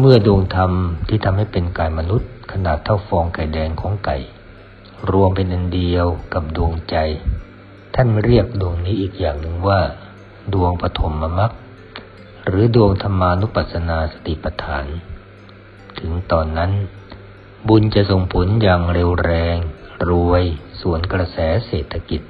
เมื่อดวงธรรมที่ทำให้เป็นกายมนุษย์ ขนาดเท่าฟองไก่แดงของไก่ รวมเป็นอันเดียวกับดวงใจ ท่านเรียกดวงนี้อีกอย่างหนึ่งว่า ดวงปฐมมรรคหรือดวงธรรมานุปัสสนาสติปัฏฐาน ถึงตอนนั้น บุญจะส่งผลอย่างเร็วแรง รวยส่วนกระแสเศรษฐกิจ